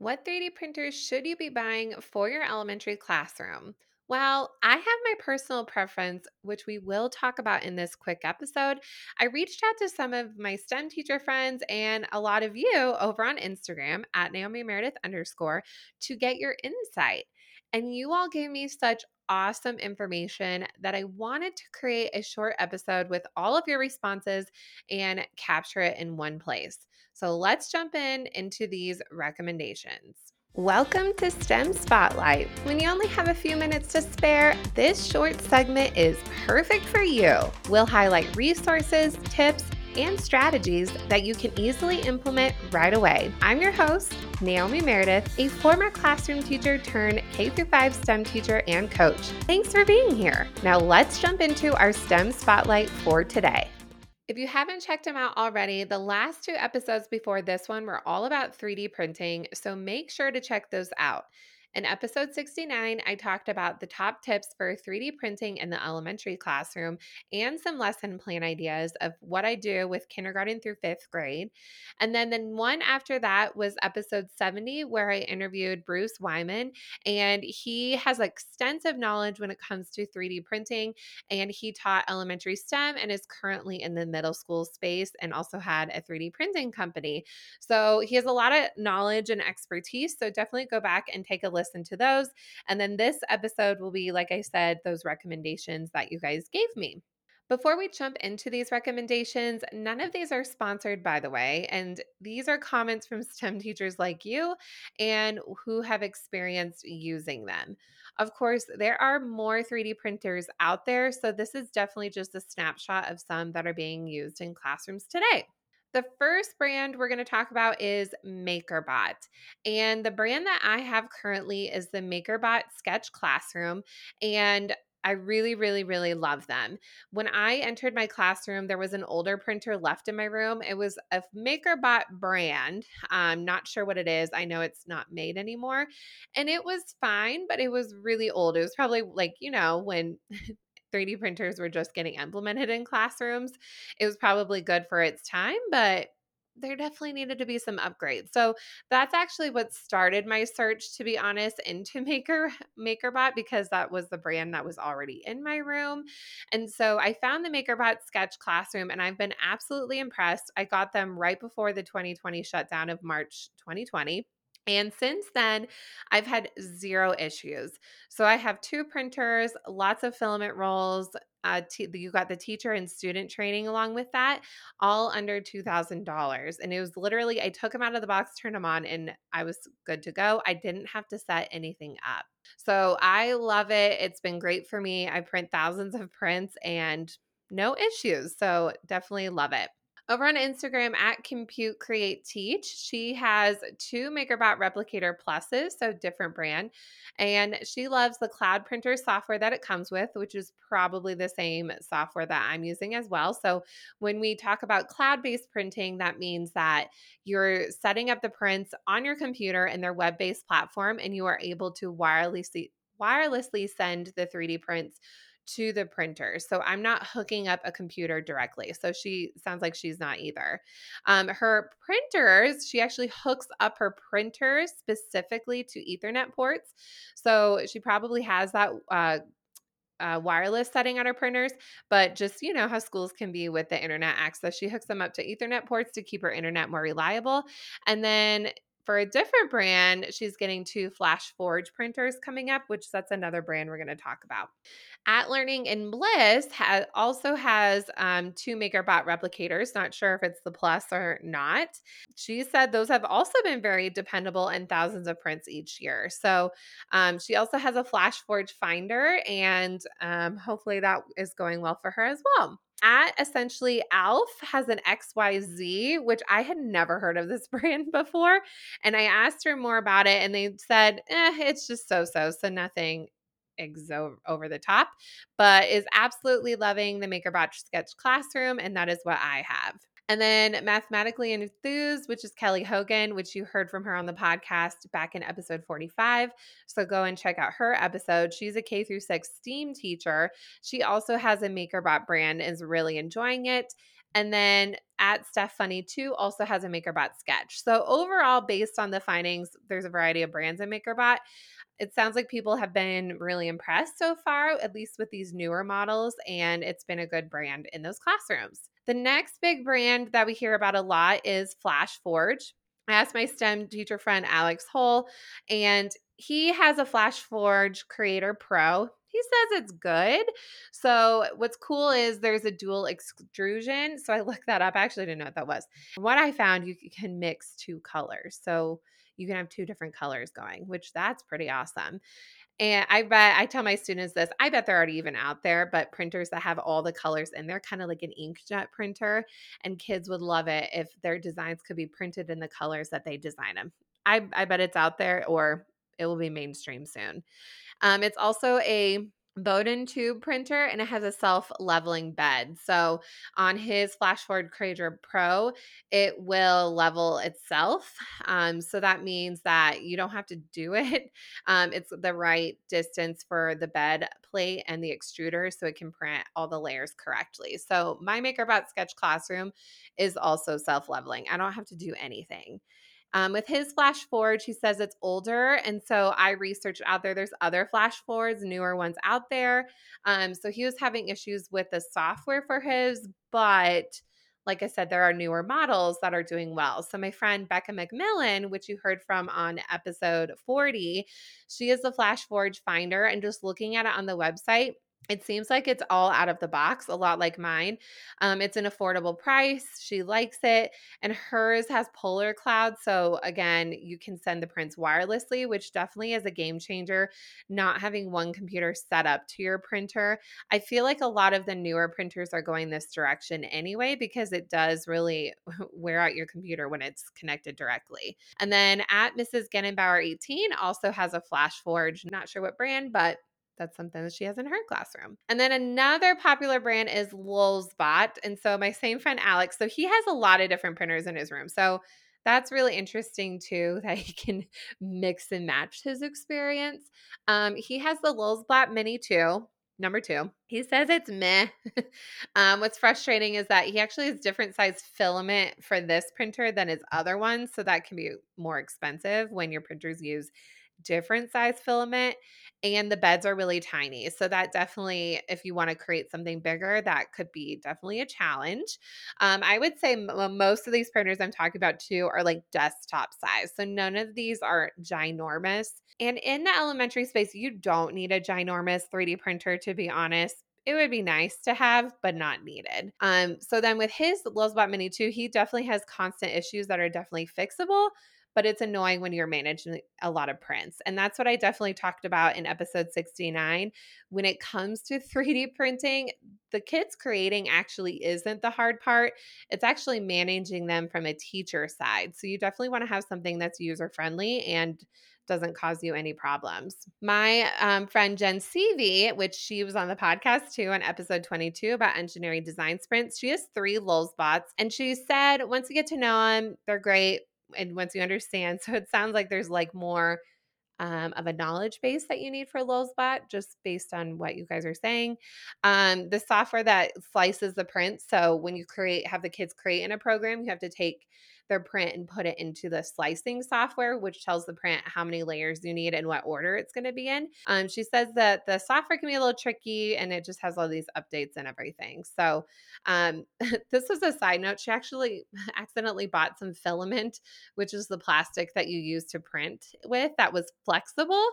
What 3D printers should you be buying for your elementary classroom? Well, I have my personal preference, which we will talk about in this quick episode. I reached out to some of my STEM teacher friends and a lot of you over on Instagram at Naomi Meredith underscore to get your insight. And you all gave me such awesome information that I wanted to create a short episode with all of your responses and capture it in one place. So let's jump in into these recommendations. Welcome to STEM Spotlight. When you only have a few minutes to spare, this short segment is perfect for you. We'll highlight resources, tips, and strategies that you can easily implement right away. I'm your host, Naomi Meredith, a former classroom teacher turned K 5 STEM teacher and coach. Thanks for being here. Now let's jump into our STEM spotlight for today. If you haven't checked them out already, the last two episodes before this one were all about 3D printing, so make sure to check those out. In episode 69, I talked about the top tips for 3D printing in the elementary classroom and some lesson plan ideas of what I do with kindergarten through fifth grade. And then the one after that was episode 70, where I interviewed Bruce Wyman, and he has extensive knowledge when it comes to 3D printing. And he taught elementary STEM and is currently in the middle school space and also had a 3D printing company. So he has a lot of knowledge and expertise. So definitely go back and take a look listen to those. And then this episode will be, like I said, those recommendations that you guys gave me. Before we jump into these recommendations, none of these are sponsored, by the way. And these are comments from STEM teachers like you and who have experienced using them. Of course, there are more 3D printers out there. So this is definitely just a snapshot of some that are being used in classrooms today. The first brand we're going to talk about is MakerBot. And the brand that I have currently is the MakerBot Sketch Classroom. And I really, really, really love them. When I entered my classroom, there was an older printer left in my room. It was a MakerBot brand. I'm not sure what it is. I know it's not made anymore. And it was fine, but it was really old. It was probably like, you know, when 3D printers were just getting implemented in classrooms. It was probably good for its time, but there definitely needed to be some upgrades. So that's actually what started my search, to be honest, into Maker MakerBot because that was the brand that was already in my room. And so I found the MakerBot Sketch Classroom and I've been absolutely impressed. I got them right before the 2020 shutdown of March 2020. And since then, I've had zero issues. So I have two printers, lots of filament rolls. Uh, t- you got the teacher and student training along with that, all under $2,000. And it was literally, I took them out of the box, turned them on, and I was good to go. I didn't have to set anything up. So I love it. It's been great for me. I print thousands of prints and no issues. So definitely love it. Over on Instagram at Compute Create Teach, she has two MakerBot Replicator Pluses, so different brand. And she loves the cloud printer software that it comes with, which is probably the same software that I'm using as well. So when we talk about cloud based printing, that means that you're setting up the prints on your computer in their web based platform and you are able to wirelessly wirelessly send the 3D prints to the printer. So I'm not hooking up a computer directly. So she sounds like she's not either. Um, her printers, she actually hooks up her printers specifically to Ethernet ports. So she probably has that. Uh, uh, wireless setting on her printers, but just you know how schools can be with the internet access. She hooks them up to Ethernet ports to keep her internet more reliable. And then for a different brand, she's getting two Flash Forge printers coming up, which that's another brand we're going to talk about. At Learning in Bliss ha- also has um, two MakerBot replicators. Not sure if it's the Plus or not. She said those have also been very dependable and thousands of prints each year. So um, she also has a Flash Forge Finder, and um, hopefully that is going well for her as well at essentially Alf has an XYZ, which I had never heard of this brand before. And I asked her more about it, and they said, eh, it's just so so. So nothing exo over the top, but is absolutely loving the MakerBot Sketch Classroom, and that is what I have. And then Mathematically Enthused, which is Kelly Hogan, which you heard from her on the podcast back in episode 45. So go and check out her episode. She's a K through 6 STEAM teacher. She also has a MakerBot brand, is really enjoying it. And then at Steph Funny 2 also has a MakerBot sketch. So overall, based on the findings, there's a variety of brands in MakerBot. It sounds like people have been really impressed so far, at least with these newer models, and it's been a good brand in those classrooms. The next big brand that we hear about a lot is Flash Forge. I asked my STEM teacher friend Alex Hull, and he has a Flash Forge Creator Pro. He says it's good. So, what's cool is there's a dual extrusion. So, I looked that up. I actually didn't know what that was. What I found, you can mix two colors. So, you can have two different colors going, which that's pretty awesome. And I bet I tell my students this, I bet they're already even out there, but printers that have all the colors in there, kind of like an inkjet printer. And kids would love it if their designs could be printed in the colors that they design them. I, I bet it's out there or it will be mainstream soon. Um, it's also a Bowden tube printer and it has a self leveling bed. So on his Flashforge Creator Pro, it will level itself. Um, so that means that you don't have to do it. Um, it's the right distance for the bed plate and the extruder so it can print all the layers correctly. So my MakerBot Sketch Classroom is also self leveling. I don't have to do anything. Um, with his Flash Forge, he says it's older. And so I researched out there. There's other Flash Forges, newer ones out there. Um, so he was having issues with the software for his, but like I said, there are newer models that are doing well. So, my friend Becca McMillan, which you heard from on episode 40, she is the Flash Forge finder. And just looking at it on the website, it seems like it's all out of the box, a lot like mine. Um, it's an affordable price. She likes it. And hers has polar cloud. So, again, you can send the prints wirelessly, which definitely is a game changer. Not having one computer set up to your printer. I feel like a lot of the newer printers are going this direction anyway, because it does really wear out your computer when it's connected directly. And then at Mrs. Genenbauer 18 also has a Flash Forge. Not sure what brand, but that's something that she has in her classroom. And then another popular brand is Lulzbot. And so my same friend Alex, so he has a lot of different printers in his room. So that's really interesting too that he can mix and match his experience. Um, he has the Lulzbot Mini 2. Number two, he says it's meh. um, what's frustrating is that he actually has different size filament for this printer than his other ones. So that can be more expensive when your printers use different size filament and the beds are really tiny. So that definitely, if you want to create something bigger, that could be definitely a challenge. Um, I would say m- most of these printers I'm talking about too are like desktop size. So none of these are ginormous. And in the elementary space, you don't need a ginormous 3D printer to be honest it would be nice to have, but not needed. Um, so then with his Lulzbot Mini 2, he definitely has constant issues that are definitely fixable but it's annoying when you're managing a lot of prints. And that's what I definitely talked about in episode 69. When it comes to 3D printing, the kids creating actually isn't the hard part. It's actually managing them from a teacher side. So you definitely want to have something that's user friendly and doesn't cause you any problems. My um, friend Jen Seavey, which she was on the podcast too on episode 22 about engineering design sprints, she has three Lulzbots. And she said once you get to know them, they're great and once you understand, so it sounds like there's like more um, of a knowledge base that you need for Lulzbot, just based on what you guys are saying. Um, the software that slices the print. So when you create, have the kids create in a program, you have to take their print and put it into the slicing software, which tells the print how many layers you need and what order it's going to be in. Um, she says that the software can be a little tricky and it just has all these updates and everything. So, um, this was a side note. She actually accidentally bought some filament, which is the plastic that you use to print with, that was flexible.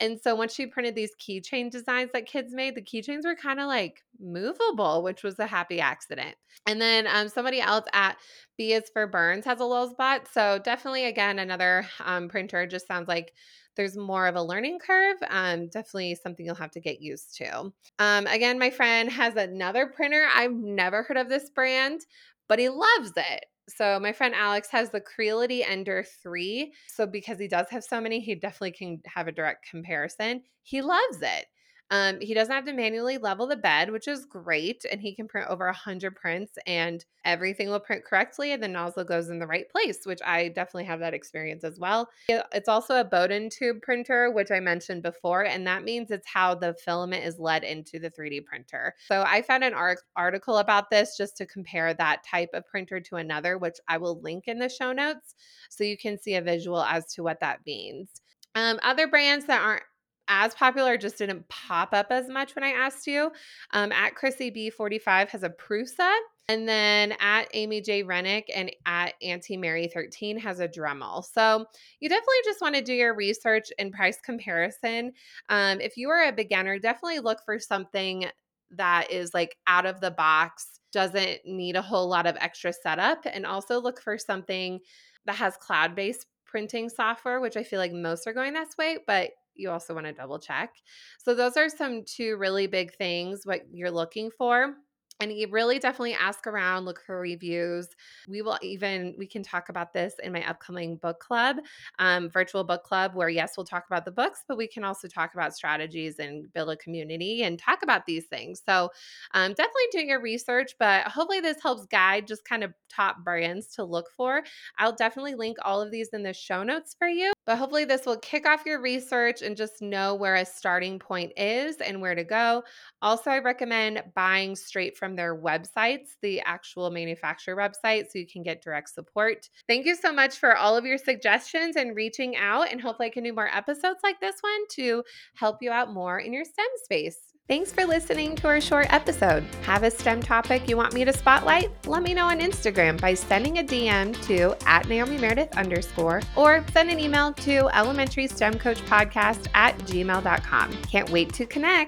And so once she printed these keychain designs that kids made, the keychains were kind of like movable, which was a happy accident. And then um, somebody else at B is for Burns has a Lulzbot. So definitely, again, another um, printer just sounds like there's more of a learning curve. Um, definitely something you'll have to get used to. Um, again, my friend has another printer. I've never heard of this brand, but he loves it. So my friend Alex has the Creality Ender 3. So because he does have so many, he definitely can have a direct comparison. He loves it. Um, he doesn't have to manually level the bed, which is great. And he can print over 100 prints and everything will print correctly and the nozzle goes in the right place, which I definitely have that experience as well. It's also a Bowden tube printer, which I mentioned before, and that means it's how the filament is led into the 3D printer. So I found an article about this just to compare that type of printer to another, which I will link in the show notes so you can see a visual as to what that means. Um, other brands that aren't as popular just didn't pop up as much when I asked you. Um, at Chrissy B45 has a Prusa. And then at Amy J. Rennick and at Auntie Mary 13 has a Dremel. So you definitely just want to do your research and price comparison. Um, if you are a beginner, definitely look for something that is like out of the box, doesn't need a whole lot of extra setup, and also look for something that has cloud based printing software, which I feel like most are going this way, but you also want to double check. So, those are some two really big things what you're looking for and you really definitely ask around look for reviews. We will even we can talk about this in my upcoming book club um, virtual book club where yes we'll talk about the books but we can also talk about strategies and build a community and talk about these things. So um, definitely do your research but hopefully this helps guide just kind of top brands to look for. I'll definitely link all of these in the show notes for you but hopefully this will kick off your research and just know where a starting point is and where to go. Also i recommend buying straight from their websites, the actual manufacturer website, so you can get direct support. Thank you so much for all of your suggestions and reaching out. And hopefully, I can do more episodes like this one to help you out more in your STEM space. Thanks for listening to our short episode. Have a STEM topic you want me to spotlight? Let me know on Instagram by sending a DM to at Naomi Meredith underscore or send an email to elementary STEM coach podcast at gmail.com. Can't wait to connect.